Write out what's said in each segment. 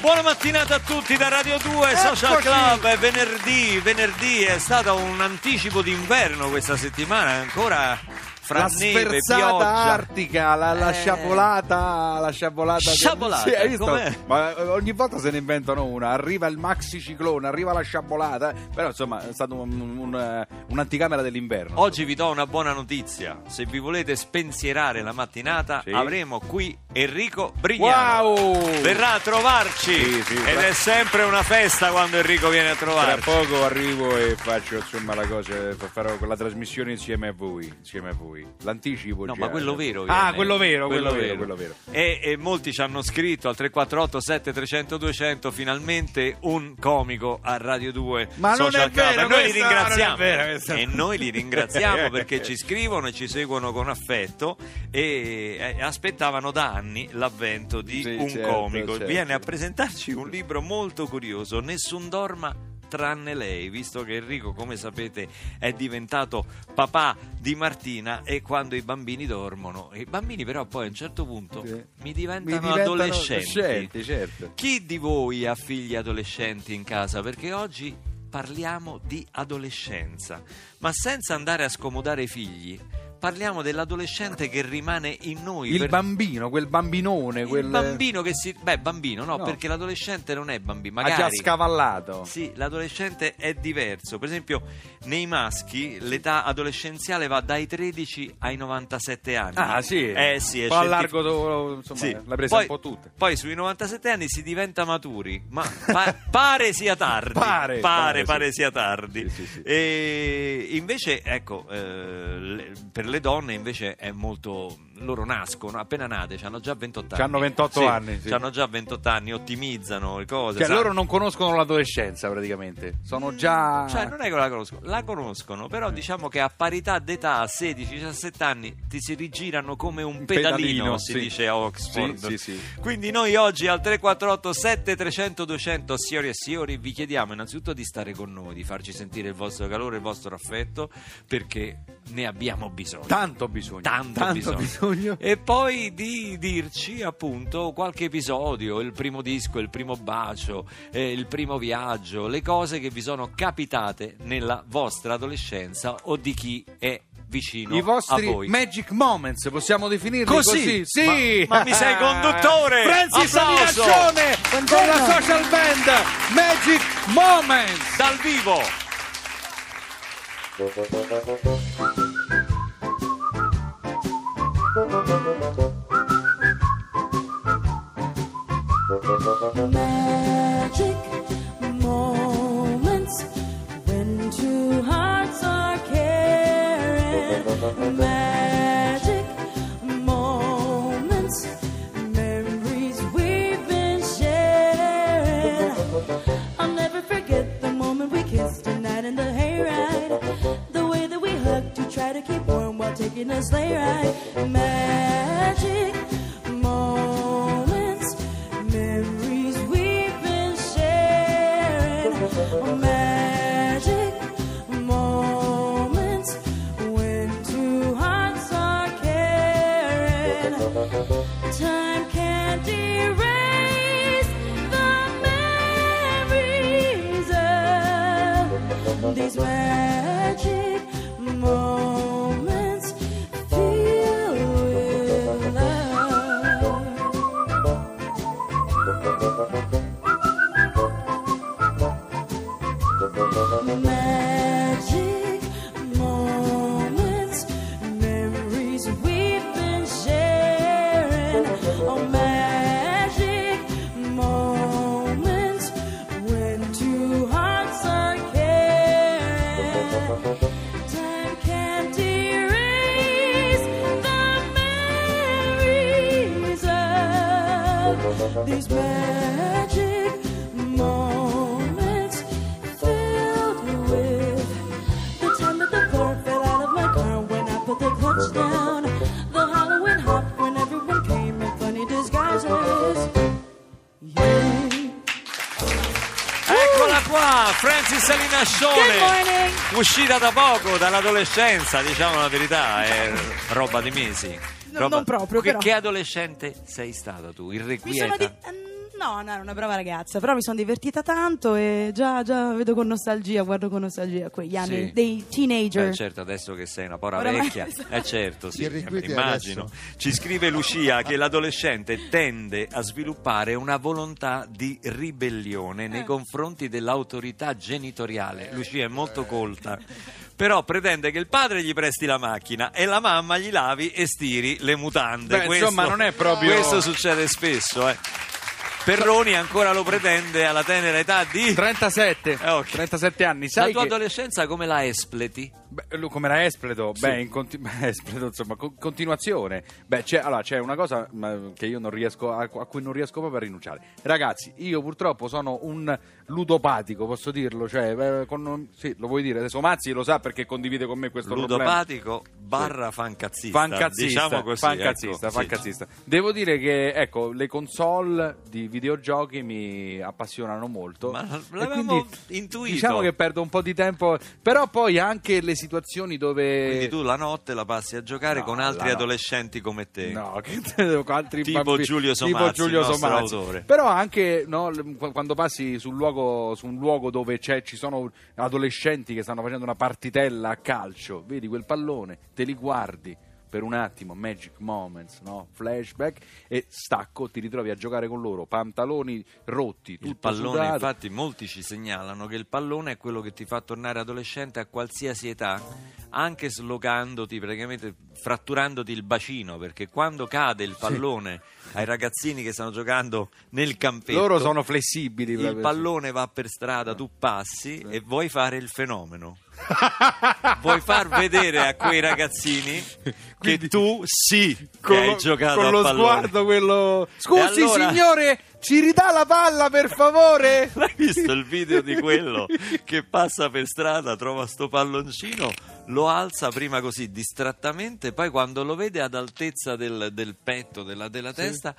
Buona mattinata a tutti da Radio 2 Social Eccoci. Club. È venerdì, venerdì è stato un anticipo d'inverno questa settimana, ancora fra la neve, pioggia. artica, la, la Eh. sciabolata, la sciabolata. Sciabolata, Sì, hai visto? com'è? Ma eh, ogni volta se ne inventano una. Arriva il maxi ciclone, arriva la sciabolata. Però insomma è stato un- un- eh, un'anticamera dell'inverno. Oggi vi do una buona notizia. Se vi volete spensierare la mattinata, Sì. avremo qui Enrico Brignano. Wow! Verrà a trovarci Sì, sì, ed tra- è sempre una festa quando Enrico viene a Tra trovarci. poco arrivo e faccio insomma la cosa, farò la trasmissione insieme a voi, insieme a voi. L'anticipo No, già. ma quello vero. Ah, quello vero, quello, vero, quello vero. E, e molti ci hanno scritto al 348 7300 200 finalmente un comico a Radio 2 Ma non Social è Club. vero, e noi li questa- ringraziamo non è vero, questa- e noi li ringraziamo perché ci scrivono e ci seguono con affetto e eh, aspettavano da anni l'avvento di Sì, un certo, comico certo. viene a presentarci un libro molto curioso Nessun dorma tranne lei, visto che Enrico, come sapete, è diventato papà di Martina e quando i bambini dormono, i bambini però poi a un certo punto Sì. mi Mi diventano, diventano adolescenti. adolescenti, certo. Chi di voi ha figli adolescenti in casa? Perché oggi parliamo di adolescenza, ma senza andare a scomodare i figli. Parliamo dell'adolescente che rimane in noi. Il per- bambino, quel bambinone, il quel... bambino che si... Beh, bambino, no, No. perché l'adolescente non è bambino. ha Magari... già scavallato. Sì, l'adolescente è diverso. Per esempio, nei maschi l'età adolescenziale va dai 13 ai 97 anni. Ah, sì. Eh sì, è Un po' a scientifico. largo, insomma, Sì. l'hai presa poi, un po' tutta. Poi sui 97 anni si diventa maturi, ma pa- pare sia tardi. Pare, pare, pare, sì. sia tardi. Sì, sì. E invece, ecco, eh, per le donne invece è molto... Loro nascono, appena nate, hanno già 28 anni. C'hanno 28 Sì, anni, sì. Hanno già 28 anni, ottimizzano le cose. Cioè, sai. loro non conoscono l'adolescenza praticamente. Sono già. Cioè, non è che la conoscono, la conoscono, però diciamo che a parità d'età, a 16-17 anni, ti si rigirano come un pedalino, pedalino, si sì. dice a Oxford. Quindi noi oggi al 348 7300 200 signori e signori vi chiediamo innanzitutto di stare con noi, di farci sentire il vostro calore, il vostro affetto, perché ne abbiamo bisogno. Tanto bisogno. Tanto, bisogno. bisogno. E poi di dirci appunto qualche episodio, il primo disco, il primo bacio, eh, il primo viaggio, le cose che vi sono capitate nella vostra adolescenza o di chi è vicino I a vostri voi. magic moments, possiamo definirli Così? così? Sì! Ma- ma mi sei conduttore! Francis! Salinaccione con la social band Magic Moments! Dal vivo! Magic moments when two hearts are caring. Magic moments, memories we've been sharing. I'll never forget the moment we kissed tonight in the hayride. The way that we hugged to try to keep warm while taking a sleigh ride. always where. These magic Good morning. Uscita da poco dall'adolescenza, diciamo la verità, è roba di mesi. No, Roba- non proprio, che, però. che adolescente sei stata tu? Mi sono Irrequieta? di- No, no, era una brava ragazza, però mi sono divertita tanto e già, già vedo con nostalgia, guardo con nostalgia quegli anni Sì. dei teenager. Eh, certo, adesso che sei una pora Oramai- vecchia, eh certo, sì, Ti irrequieti immagino. adesso. Ci scrive Lucia che l'adolescente tende a sviluppare una volontà di ribellione nei Eh. confronti dell'autorità genitoriale. Lucia è molto colta. Però pretende che il padre gli presti la macchina e la mamma gli lavi e stiri le mutande. Beh, insomma, non è proprio- Questo succede spesso, eh. Perroni ancora lo pretende alla tenera età di 37, Eh, ok. 37 anni. la Sai tua che... adolescenza come la espleti? Beh, come era Espleto? Beh, in conti- Espleto, insomma, con- continuazione. Beh, c'è, allora, c'è una cosa ma, che io non riesco a, cui non riesco proprio a rinunciare. Ragazzi, io purtroppo sono un ludopatico, posso dirlo? Cioè, eh, con- sì, lo vuoi dire? Adesso Mazzi lo sa perché condivide con me questo problema. ludopatico barra fancazzista Fancazzista, diciamo così fancazzista, ecco, sì. fancazzista. Devo dire che ecco, le console di videogiochi mi appassionano molto. Ma l'avevamo quindi intuito. Diciamo che perdo un po' di tempo, però poi anche le situazioni dove quindi tu la notte la passi a giocare No, con altri no- adolescenti come te No, che con altri Tipo bambini- Giulio tipo Somazzi, Giulio il nostro Somazzi. autore. Però anche no, quando passi sul luogo, su un luogo dove c'è- ci sono adolescenti che stanno facendo una partitella a calcio, vedi quel pallone, te li guardi per un attimo, magic moments, no? flashback e stacco, ti ritrovi a giocare con loro, pantaloni rotti, tutto il pallone sudato. infatti molti ci segnalano che il pallone è quello che ti fa tornare adolescente a qualsiasi età anche slogandoti praticamente fratturandoti il bacino perché quando cade il pallone ai ragazzini che stanno giocando nel campetto Loro sono flessibili. il pallone va per strada, tu passi e vuoi fare il fenomeno. vuoi far vedere a quei ragazzini Quindi- che tu sì che con, hai lo- giocato con lo pallone. sguardo quello scusi allora- signore ci ridà la palla per favore? Hai visto il video di quello che passa per strada, trova sto palloncino, lo alza prima così distrattamente, poi quando lo vede ad altezza del, del petto, della, della testa,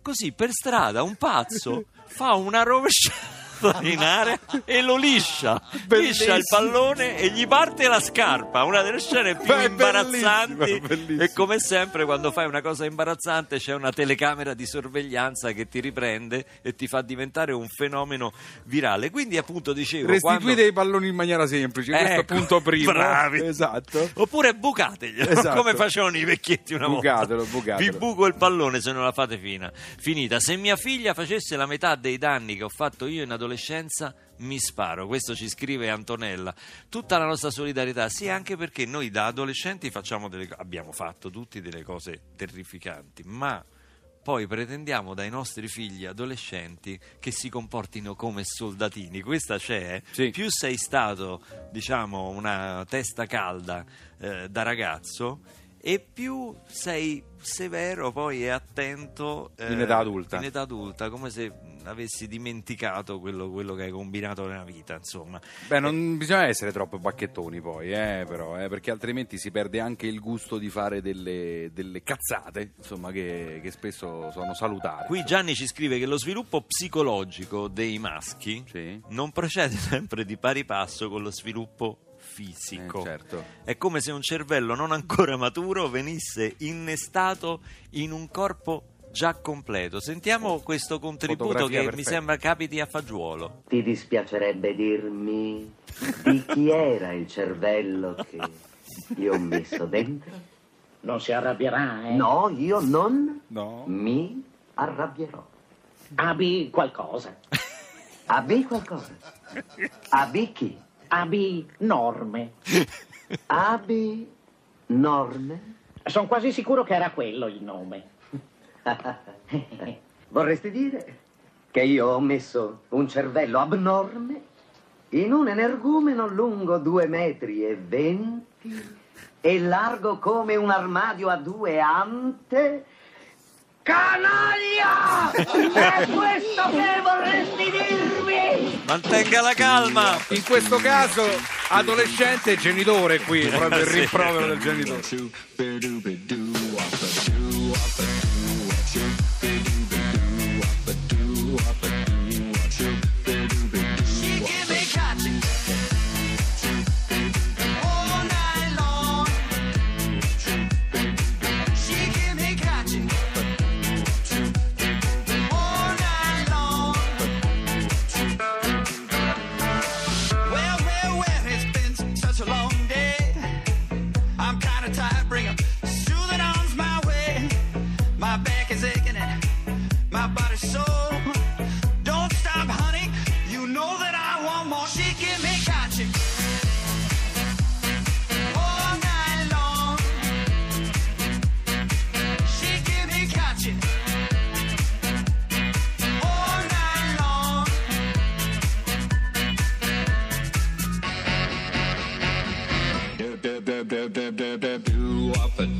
così per strada, un pazzo, fa una rovesciata in area e lo liscia. Liscia il pallone e gli parte la scarpa, una delle scene più Beh, imbarazzanti. bellissimo, bellissimo. E come sempre quando fai una cosa imbarazzante c'è una telecamera di sorveglianza che ti riprende e ti fa diventare un fenomeno virale. Quindi appunto dicevo... restituite quando- i palloni in maniera semplice questo Ecco, punto primo bravi. esatto Oppure bucateglielo, Esatto. come facevano i vecchietti una Bucatelo, volta. bucatelo. Vi buco il pallone se non la fate fina. finita. Se mia figlia facesse la metà dei danni che ho fatto io in adolescenza, mi sparo. Questo ci scrive Antonella. Tutta la nostra solidarietà, sì, anche perché noi da adolescenti facciamo delle abbiamo fatto tutti delle cose terrificanti, ma poi pretendiamo dai nostri figli adolescenti che si comportino come soldatini. Questa c'è. eh. Sì. Più sei stato, diciamo, una testa calda eh, da ragazzo e più sei severo poi e attento eh, In età adulta. in età adulta, come se avessi dimenticato quello, quello che hai combinato nella vita, insomma. Beh, non bisogna essere troppo bacchettoni poi, eh, però, eh, perché altrimenti si perde anche il gusto di fare delle, delle cazzate, insomma, che, che spesso sono salutari. Qui Gianni ci scrive che lo sviluppo psicologico dei maschi Sì. non procede sempre di pari passo con lo sviluppo fisico. Eh, certo. È come se un cervello non ancora maturo venisse innestato in un corpo già completo. Sentiamo questo contributo Fotografia che mi perfetta. sembra capiti a fagiolo. Ti dispiacerebbe dirmi di chi era il cervello che io ho messo dentro? Non si arrabbierà, eh? No, io non No? mi arrabbierò. Abbi qualcosa. Abbi qualcosa. Abbi chi? Abbi norme. Abbi norme? Sono quasi sicuro che era quello il nome. Vorresti dire che io ho messo un cervello abnorme in un energumeno lungo due metri e venti e largo come un armadio a due ante? Canaglia! È questo che vorresti dirmi? Mantenga la calma! In questo caso, adolescente e genitore qui, proprio il rimprovero del genitore. do up a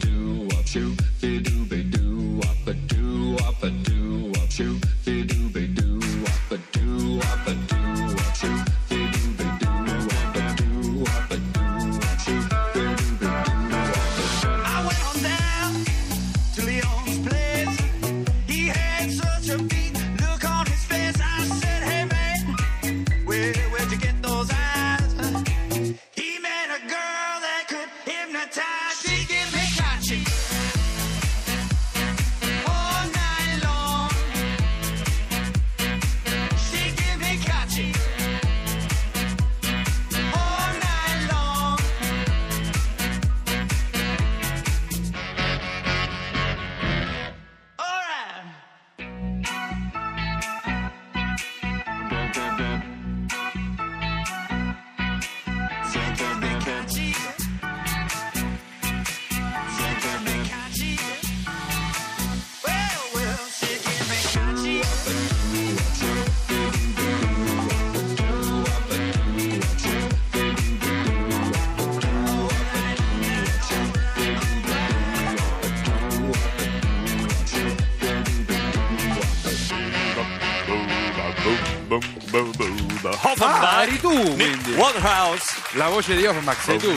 Ah, eri tu, quindi. Waterhouse. La voce di Offenbach sei tu.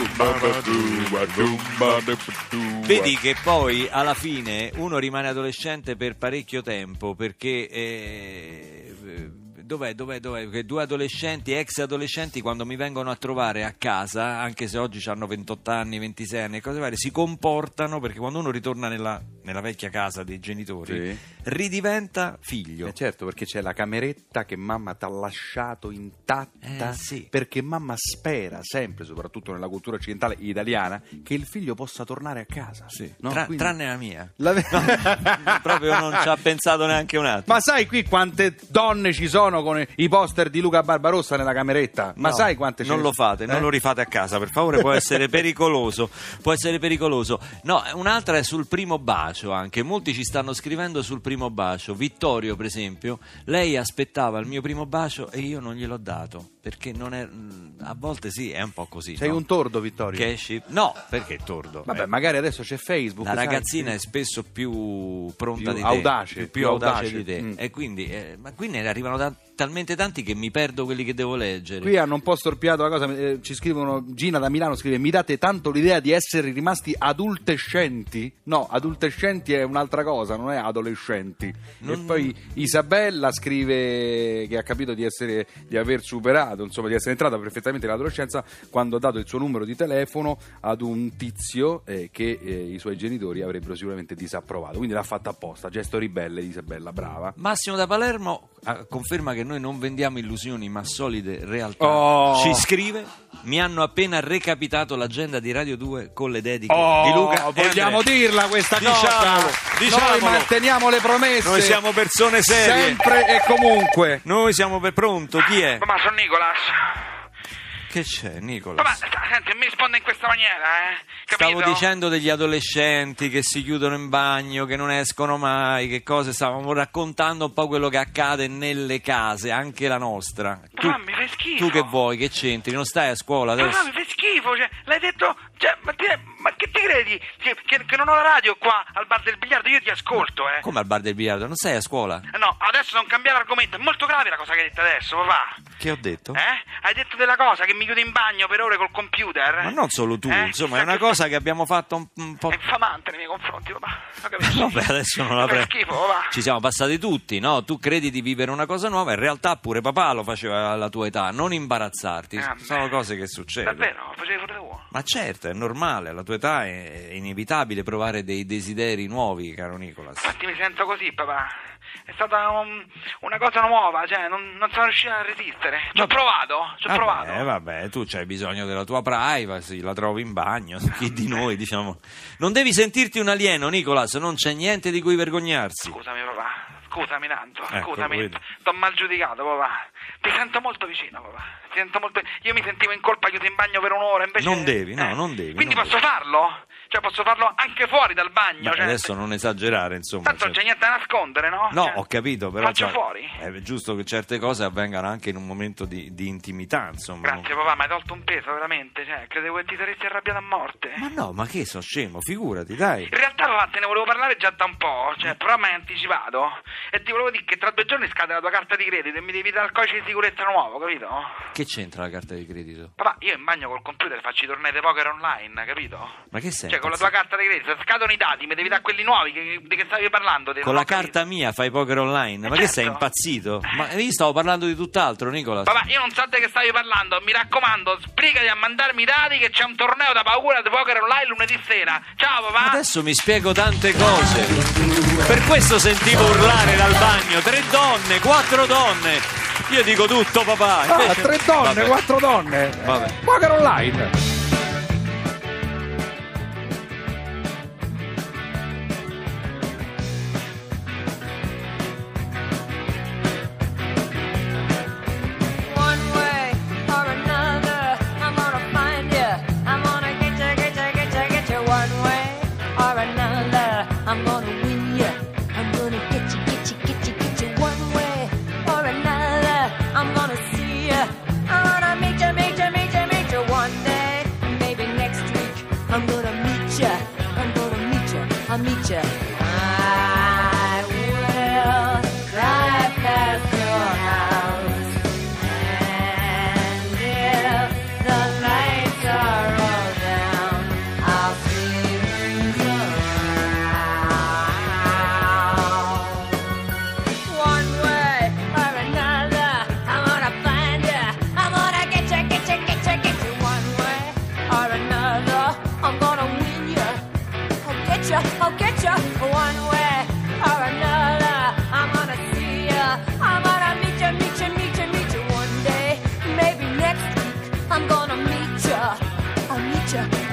Vedi che poi alla fine uno rimane adolescente per parecchio tempo perché eh, dov'è, dov'è, dov'è? Che due adolescenti, ex adolescenti, quando mi vengono a trovare a casa, anche se oggi hanno 28 anni, 26 anni e cose varie, si comportano perché quando uno ritorna nella, nella vecchia casa dei genitori, Sì. ridiventa figlio. Eh certo, perché c'è la cameretta che mamma ti ha lasciato intatta Eh, sì. perché mamma spera sempre, soprattutto nella cultura occidentale italiana, che il figlio possa tornare a casa. Sì. No? Tra- Quindi- Tranne la mia. La- Proprio non ci ha pensato neanche un attimo. Ma sai qui quante donne ci sono con i poster di Luca Barbarossa nella cameretta? Ma No, sai quante ce non lo fate, non Eh? lo rifate a casa, per favore, può essere pericoloso. Può essere pericoloso. No, un'altra è sul primo bacio anche. Molti ci stanno scrivendo sul primo bacio. Vittorio, per esempio, lei aspettava il mio primo bacio e io non gliel'ho dato. Perché non è. A volte sì, è un po' così. Sei no? un tordo, Vittorio? Esci- No, perché tordo? Vabbè, Eh, magari adesso c'è Facebook. la sai? ragazzina è spesso più pronta Più di te, audace, più, più audace, audace. di te. Mm. E quindi, eh, ma qui ne arrivano ta- talmente tanti che mi perdo quelli che devo leggere. Qui hanno un po' storpiato la cosa, eh, ci scrivono, Gina da Milano scrive, mi date tanto l'idea di essere rimasti adultescenti? No, adultescenti è un'altra cosa, non è adolescenti. Non- E poi Isabella scrive che ha capito di, essere, di aver superato, insomma di essere entrata perfettamente nell'adolescenza quando ha dato il suo numero di telefono ad un tizio eh, che eh, i suoi genitori avrebbero sicuramente disapprovato. Quindi l'ha fatta apposta, gesto ribelle Isabella, brava. Massimo da Palermo ah, conferma che noi non vendiamo illusioni ma solide realtà. Oh. Ci scrive: Mi hanno appena recapitato l'agenda di Radio 2 con le dediche Oh, di Luca. vogliamo Andrea. dirla questa Diciamolo, cosa? diciamolo. Noi manteniamo le promesse. Noi siamo persone serie. Sempre e comunque. Noi siamo per pronto. Chi è? Ma sono Nicolas. Che c'è, Nicola? Sta- senti, mi risponde in questa maniera, eh? Capito? Stavo dicendo degli adolescenti che si chiudono in bagno, che non escono mai, che cose stavamo raccontando un po' quello che accade nelle case, anche la nostra. Tu, Ah, mi fai schifo. tu che vuoi, che c'entri? Non stai a scuola adesso? no, mi fai schifo, cioè, l'hai detto, cioè, ma, ti- ma che ti credi? Che, che- non ho la radio qua al bar del biliardo, io ti ascolto, eh. Come al bar del biliardo? Non sei a scuola? No, adesso non cambiare argomento, è molto grave la cosa che hai detto adesso, papà. Che ho detto? Eh? Hai detto della cosa che mi chiudo in bagno per ore col computer? Ma non solo tu, Eh? insomma, è una cosa che abbiamo fatto un, un po'. È infamante nei miei confronti, papà. Vabbè, adesso non la prendo. schifo, papà. Ci siamo passati tutti, no? Tu credi di vivere una cosa nuova, in realtà pure papà lo faceva alla tua età. Non imbarazzarti, Ah, sono beh. cose che succedono. Davvero, facevi pure tu. Ma certo, è normale, alla tua età è inevitabile provare dei desideri nuovi, caro Nicolas. Infatti mi sento così, papà. È stata un- una cosa nuova, cioè non, non sono riuscito a resistere. Ci ho provato, ci ho provato. Vabbè, vabbè, tu c'hai bisogno della tua privacy, la trovi in bagno, chi di noi, diciamo. Non devi sentirti un alieno, Nicolas, non c'è niente di cui vergognarsi. Scusami, papà. scusami tanto, Ecco, scusami, t'ho mal giudicato, papà. Ti sento molto vicino, papà. Ti sento molto... Io mi sentivo in colpa chiuso in bagno per un'ora, invece... Non devi, no, non devi, Quindi non posso farlo? Cioè, posso farlo anche fuori dal bagno? Beh, cioè, adesso non esagerare, insomma. Tanto non cioè- c'è niente da nascondere, no? No, Cioè, ho capito, però Faccio cioè, fuori? è giusto che certe cose avvengano anche in un momento di, di intimità, insomma. Grazie, papà, mi hai tolto un peso, veramente. Cioè, credevo che ti saresti arrabbiato a morte. Ma no, ma che so scemo, figurati, dai. In realtà, papà, te ne volevo parlare già da un po', cioè, però mi hai anticipato. E ti volevo dire che tra due giorni scade la tua carta di credito e mi devi dare il codice di sicurezza nuovo, capito? Che c'entra la carta di credito? Papà, io in bagno col computer faccio i tornei di poker online, capito? Ma che sei? Cioè, con la tua carta di credito, scadono i dati, mi devi dare quelli nuovi che- di che stavi parlando. Con la carta mia fai poker online? Ma che certo. sei impazzito? Ma io stavo parlando di tutt'altro, Nicola. Papà, io non so di che stavi parlando, mi raccomando, sbrigati a mandarmi i dati che c'è un torneo da paura di poker online lunedì sera. Ciao, papà! Adesso mi spiego tante cose. Per questo sentivo urlare dal bagno. Tre donne, quattro donne. Io dico tutto, papà. Ah, Invece- tre donne, Vabbè. quattro donne. Vabbè. Poker online. I'll get you. One way or another, I'm gonna see you. I'm gonna meet you, meet you, meet you, meet you one day. Maybe next week, I'm gonna meet you. I'll meet you.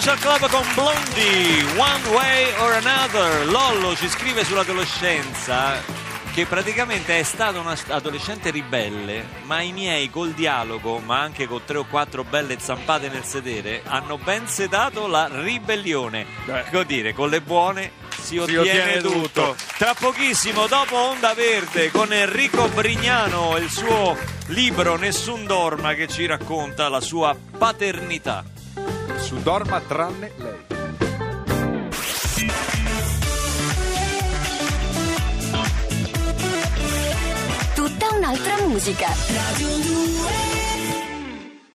Social Club con Blondie, One Way or Another. Lollo ci scrive sull'adolescenza che praticamente è stato un adolescente ribelle, ma i miei col dialogo, ma anche con tre o quattro belle zampate nel sedere, hanno ben sedato la ribellione. Vuol dire, con le buone si ottiene, ottiene tutto. tutto. Tra pochissimo, dopo Onda Verde, con Enrico Brignano e il suo libro Nessun Dorma che ci racconta la sua paternità. Su dorma tranne lei. Tutta un'altra musica. Radio 2